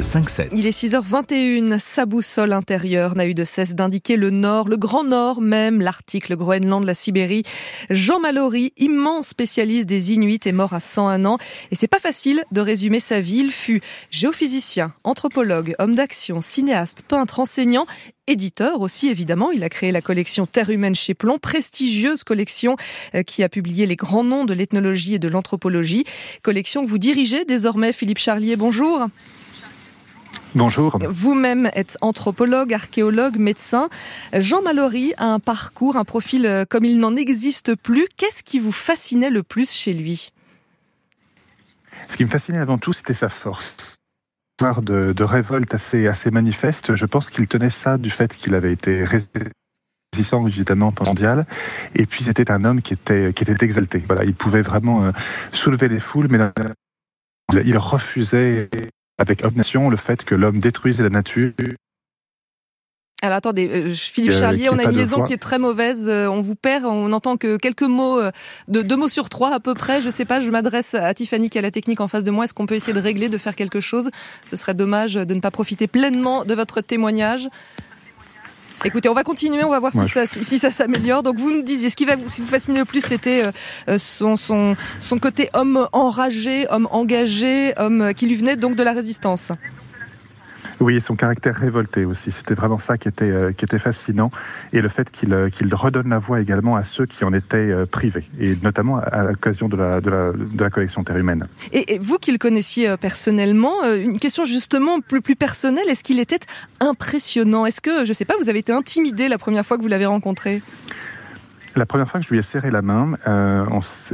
Le 5-7. Il est 6h21, sa boussole intérieure n'a eu de cesse d'indiquer le nord, le grand nord même, l'Arctique, le Groenland, la Sibérie. Jean Mallory, immense spécialiste des Inuits, est mort à 101 ans et c'est pas facile de résumer sa vie. Il fut géophysicien, anthropologue, homme d'action, cinéaste, peintre, enseignant éditeur aussi évidemment. Il a créé la collection Terre humaine chez Plomb, prestigieuse collection euh, qui a publié les grands noms de l'ethnologie et de l'anthropologie. Collection que vous dirigez désormais, Philippe Charlier. Bonjour. Bonjour. Vous-même êtes anthropologue, archéologue, médecin. Jean Mallory a un parcours, un profil euh, comme il n'en existe plus. Qu'est-ce qui vous fascinait le plus chez lui? Ce qui me fascinait avant tout, c'était sa force de, de révolte assez, assez manifeste. Je pense qu'il tenait ça du fait qu'il avait été résistant évidemment mondial et puis c'était un homme qui était qui était exalté voilà il pouvait vraiment euh, soulever les foules mais il refusait avec obstination le fait que l'homme détruisait la nature alors attendez, euh, Philippe euh, Charlier, on a une liaison qui est très mauvaise. Euh, on vous perd, on n'entend que quelques mots, de deux mots sur trois à peu près. Je sais pas, je m'adresse à Tiffany qui a la technique en face de moi. Est-ce qu'on peut essayer de régler, de faire quelque chose? Ce serait dommage de ne pas profiter pleinement de votre témoignage. Écoutez, on va continuer, on va voir si, ça, si, ça s'améliore. Donc vous nous disiez, ce qui va vous, fasciner le plus, c'était son, son, son côté homme enragé, homme engagé, homme qui lui venait donc de la résistance. Oui, son caractère révolté aussi. C'était vraiment ça qui était, euh, qui était fascinant. Et le fait qu'il euh, qu'il redonne la voix également à ceux qui en étaient euh, privés. Et notamment à l'occasion de la, de, la, de la collection Terre humaine. Et, vous qui le connaissiez personnellement, une question justement plus, plus personnelle. Est-ce qu'il était impressionnant? Est-ce que, je ne sais pas, vous avez été intimidé la première fois que vous l'avez rencontré? La première fois que je lui ai serré la main, euh,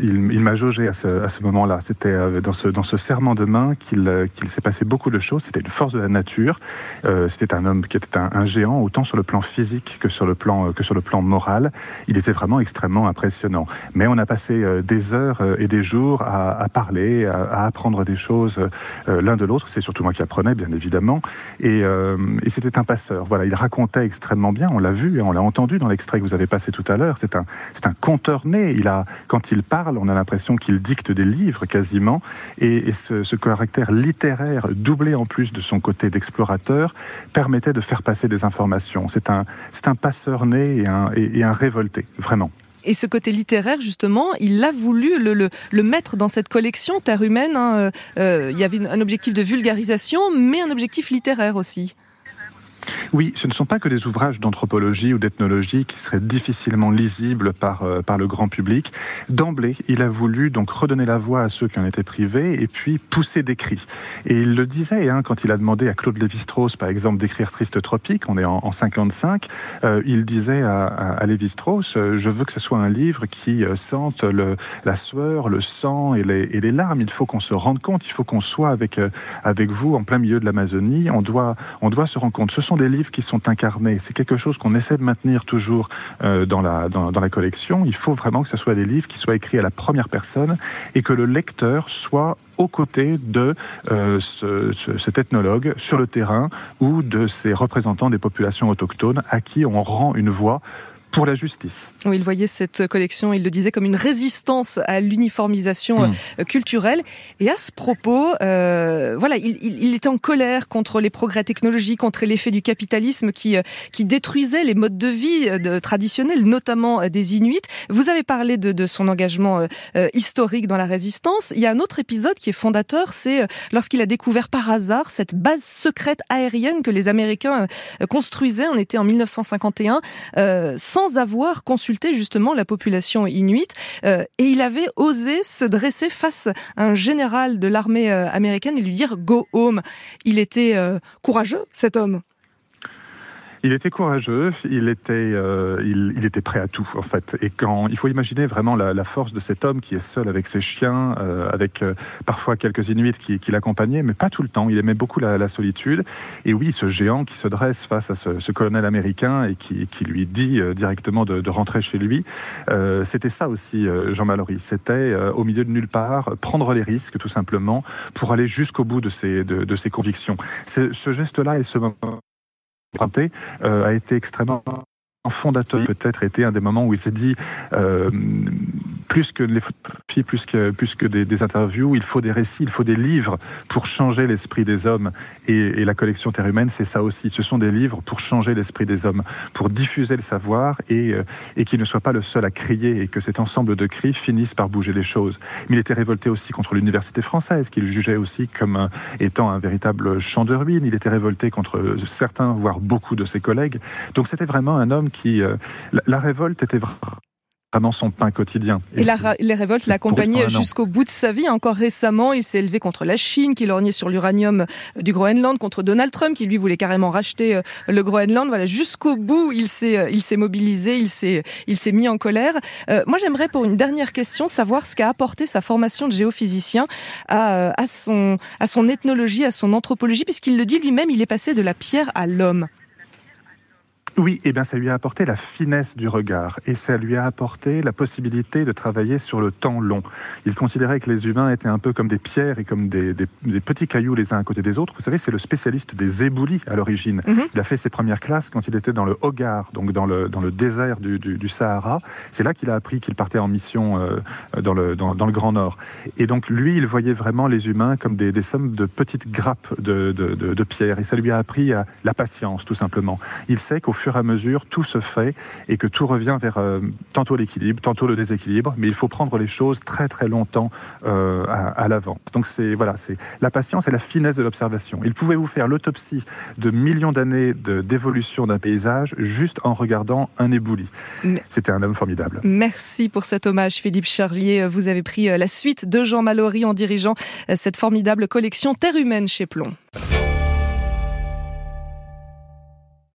il, m'a jaugé à ce, à ce moment-là. C'était euh, dans, ce, dans ce serment de main qu'il euh, qu'il s'est passé beaucoup de choses. C'était une force de la nature. Euh, C'était un homme qui était un, un, géant, autant sur le plan physique que sur le plan, que sur le plan moral. Il était vraiment extrêmement impressionnant. Mais on a passé des heures et des jours à, à parler, à, à, apprendre des choses l'un de l'autre. C'est surtout moi qui apprenais, bien évidemment. Et, et c'était un passeur. Voilà, il racontait extrêmement bien. On l'a vu, on l'a entendu dans l'extrait que vous avez passé tout à l'heure. C'est un c'est un conteur né. Il a, quand il parle, on a l'impression qu'il dicte des livres quasiment. Et, ce, caractère littéraire, doublé en plus de son côté d'explorateur, permettait de faire passer des informations. C'est un, un passeur né et un, révolté, vraiment. Et ce côté littéraire, justement, il a voulu le, le, mettre dans cette collection Terre humaine. Hein. Euh, euh, il y avait un objectif de vulgarisation, mais un objectif littéraire aussi. Oui, ce ne sont pas que des ouvrages d'anthropologie ou d'ethnologie qui seraient difficilement lisibles par, euh, par le grand public. D'emblée, il a voulu donc redonner la voix à ceux qui en étaient privés et puis pousser des cris. Et il le disait hein, quand il a demandé à Claude Lévi-Strauss, par exemple, d'écrire Triste Tropique, on est en, en 55, euh, il disait à, à, Lévi-Strauss, euh, je veux que ce soit un livre qui sente la sueur, le sang et les, et les larmes. Il faut qu'on se rende compte, il faut qu'on soit avec, avec vous en plein milieu de l'Amazonie. On doit, on doit se rendre compte. Ce sont des livres qui sont incarnés. C'est quelque chose qu'on essaie de maintenir toujours euh, dans, la, dans, dans, la collection. Il faut vraiment que ce soit des livres qui soient écrits à la première personne et que le lecteur soit aux côtés de euh, ce, ce, cet ethnologue sur le terrain ou de ces représentants des populations autochtones à qui on rend une voix pour la justice. Oui, il voyait cette collection, il le disait, comme une résistance à l'uniformisation mmh. culturelle. Et à ce propos, euh, voilà, il, il, il, était en colère contre les progrès technologiques, contre l'effet du capitalisme qui, euh, qui détruisait les modes de vie de, traditionnels, notamment des Inuits. Vous avez parlé de, de son engagement euh, historique dans la résistance. Il y a un autre épisode qui est fondateur, c'est lorsqu'il a découvert par hasard cette base secrète aérienne que les Américains construisaient. On était en 1951, sans avoir consulté justement la population inuite. Euh, et il avait osé se dresser face à un général de l'armée euh, américaine et lui dire Go home. Il était euh, courageux, cet homme. Il était courageux, il était, euh, il, il, était prêt à tout en fait. Et quand il faut imaginer vraiment la, la force de cet homme qui est seul avec ses chiens, euh, avec euh, parfois quelques Inuits qui, qui l'accompagnaient, mais pas tout le temps. Il aimait beaucoup la, la, solitude. Et oui, ce géant qui se dresse face à ce, ce colonel américain et qui, qui lui dit euh, directement de, de, rentrer chez lui, euh, c'était ça aussi, Jean Mallory. C'était au milieu de nulle part prendre les risques tout simplement pour aller jusqu'au bout de ses, de, de ses convictions. Ce geste-là et ce moment euh, a été extrêmement fondateur peut-être été un des moments où il s'est dit euh, plus que les photographies, plus que, plus que des, interviews, il faut des récits, il faut des livres pour changer l'esprit des hommes. Et, la collection Terre humaine, c'est ça aussi. Ce sont des livres pour changer l'esprit des hommes, pour diffuser le savoir et, euh, et qu'il ne soit pas le seul à crier et que cet ensemble de cris finisse par bouger les choses. Mais il était révolté aussi contre l'université française, qu'il jugeait aussi comme étant un véritable champ de ruines. Il était révolté contre certains, voire beaucoup de ses collègues. Donc c'était vraiment un homme qui... Euh, la, révolte était vraiment son pain quotidien. Et, les révoltes l'accompagnaient jusqu'au bout de sa vie. Encore récemment, il s'est élevé contre la Chine, qui lorgnait sur l'uranium euh, du Groenland, contre Donald Trump, qui lui voulait carrément racheter euh, le Groenland. Voilà, jusqu'au bout, il s'est, il s'est mobilisé, il s'est, il s'est mis en colère. moi, j'aimerais pour une dernière question savoir ce qu'a apporté sa formation de géophysicien à, à son, à son ethnologie, à son anthropologie, puisqu'il le dit lui-même, il est passé de la pierre à l'homme. Oui, et eh bien ça lui a apporté la finesse du regard et ça lui a apporté la possibilité de travailler sur le temps long. Il considérait que les humains étaient un peu comme des pierres et comme des, petits cailloux les uns à côté des autres. Vous savez, c'est le spécialiste des éboulis à l'origine. Mhm. Il a fait ses premières classes quand il était dans le Hogar, donc dans le, dans le désert du, du, Sahara. C'est là qu'il a appris qu'il partait en mission euh, dans, le, dans, le Grand Nord. Et donc lui, il voyait vraiment les humains comme des, des sommes de petites grappes de, de, de, pierres et ça lui a appris à la patience, tout simplement. Il sait qu'au fur et à mesure, tout se fait et que tout revient vers euh, tantôt l'équilibre, tantôt le déséquilibre, mais il faut prendre les choses très très longtemps euh, à, l'avant. Donc c'est voilà, c'est la patience et la finesse de l'observation. Il pouvait vous faire l'autopsie de millions d'années d'évolution d'un paysage juste en regardant un éboulis. C'était un homme formidable. Merci pour cet hommage, Philippe Charlier. Vous avez pris euh, la suite de Jean Mallory en dirigeant cette formidable collection Terre humaine chez Plomb.